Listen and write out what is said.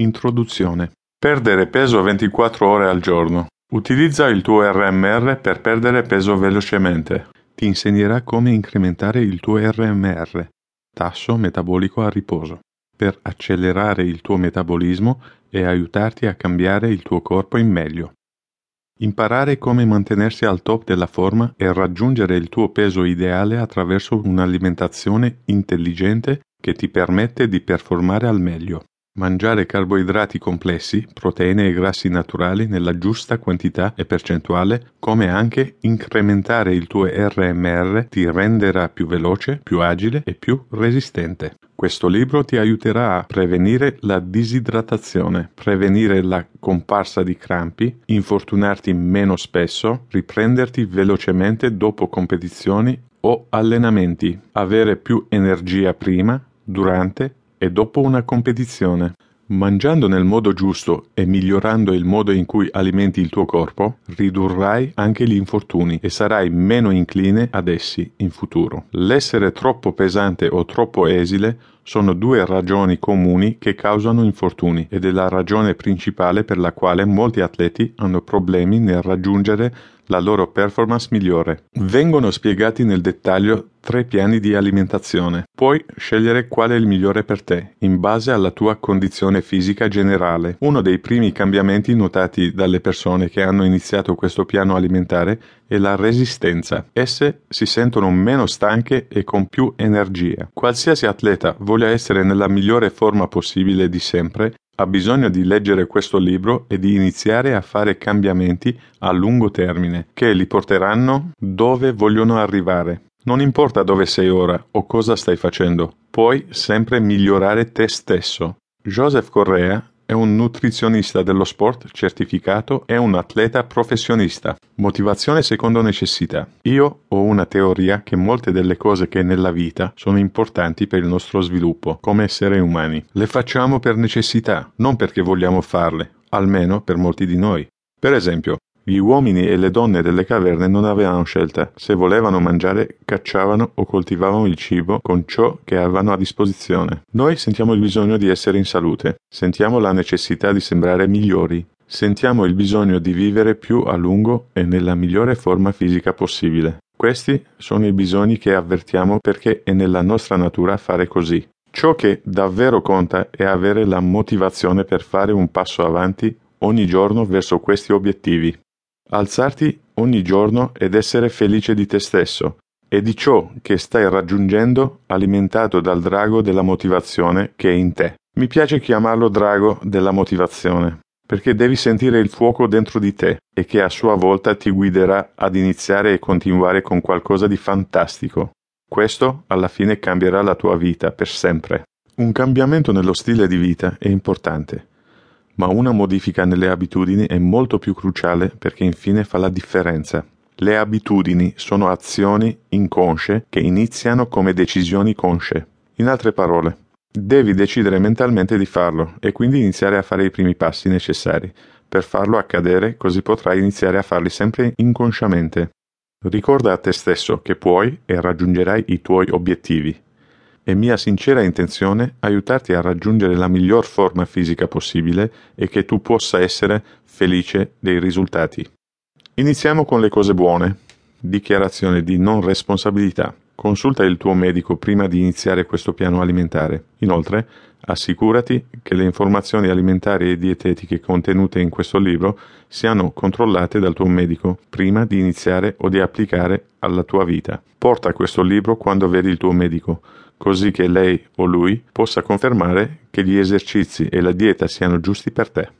Introduzione. Perdere peso 24 ore al giorno. Utilizza il tuo RMR per perdere peso velocemente. Ti insegnerà come incrementare il tuo RMR, tasso metabolico a riposo, per accelerare il tuo metabolismo e aiutarti a cambiare il tuo corpo in meglio. Imparare come mantenersi al top della forma e raggiungere il tuo peso ideale attraverso un'alimentazione intelligente che ti permette di performare al meglio. Mangiare carboidrati complessi, proteine e grassi naturali nella giusta quantità e percentuale, come anche incrementare il tuo RMR ti renderà più veloce, più agile e più resistente. Questo libro ti aiuterà a prevenire la disidratazione, prevenire la comparsa di crampi, infortunarti meno spesso, riprenderti velocemente dopo competizioni o allenamenti, avere più energia prima, durante e dopo una competizione. Mangiando nel modo giusto e migliorando il modo in cui alimenti il tuo corpo, ridurrai anche gli infortuni e sarai meno incline ad essi in futuro. L'essere troppo pesante o troppo esile sono due ragioni comuni che causano infortuni ed è la ragione principale per la quale molti atleti hanno problemi nel raggiungere la loro performance migliore. Vengono spiegati nel dettaglio tre piani di alimentazione. Puoi scegliere quale è il migliore per te, in base alla tua condizione fisica generale. Uno dei primi cambiamenti notati dalle persone che hanno iniziato questo piano alimentare è la resistenza. Esse si sentono meno stanche e con più energia. Qualsiasi atleta voglia essere nella migliore forma possibile di sempre ha bisogno di leggere questo libro e di iniziare a fare cambiamenti a lungo termine che li porteranno dove vogliono arrivare. Non importa dove sei ora o cosa stai facendo, puoi sempre migliorare te stesso. Joseph Correa è un nutrizionista dello sport certificato e un atleta professionista. Motivazione secondo necessità. Io ho una teoria che molte delle cose che nella vita sono importanti per il nostro sviluppo come esseri umani le facciamo per necessità, non perché vogliamo farle, almeno per molti di noi. Per esempio, gli uomini e le donne delle caverne non avevano scelta. Se volevano mangiare, cacciavano o coltivavano il cibo con ciò che avevano a disposizione. Noi sentiamo il bisogno di essere in salute, sentiamo la necessità di sembrare migliori, sentiamo il bisogno di vivere più a lungo e nella migliore forma fisica possibile. Questi sono i bisogni che avvertiamo perché è nella nostra natura fare così. Ciò che davvero conta è avere la motivazione per fare un passo avanti ogni giorno verso questi obiettivi. Alzarti ogni giorno ed essere felice di te stesso e di ciò che stai raggiungendo alimentato dal drago della motivazione che è in te. Mi piace chiamarlo drago della motivazione, perché devi sentire il fuoco dentro di te e che a sua volta ti guiderà ad iniziare e continuare con qualcosa di fantastico. Questo alla fine cambierà la tua vita per sempre. Un cambiamento nello stile di vita è importante ma una modifica nelle abitudini è molto più cruciale perché infine fa la differenza. Le abitudini sono azioni inconsce che iniziano come decisioni consce. In altre parole, devi decidere mentalmente di farlo e quindi iniziare a fare i primi passi necessari per farlo accadere così potrai iniziare a farli sempre inconsciamente. Ricorda a te stesso che puoi e raggiungerai i tuoi obiettivi è mia sincera intenzione aiutarti a raggiungere la miglior forma fisica possibile e che tu possa essere felice dei risultati. Iniziamo con le cose buone. Dichiarazione di non responsabilità. Consulta il tuo medico prima di iniziare questo piano alimentare. Inoltre, assicurati che le informazioni alimentari e dietetiche contenute in questo libro siano controllate dal tuo medico prima di iniziare o di applicare alla tua vita. Porta questo libro quando vedi il tuo medico così che lei o lui possa confermare che gli esercizi e la dieta siano giusti per te.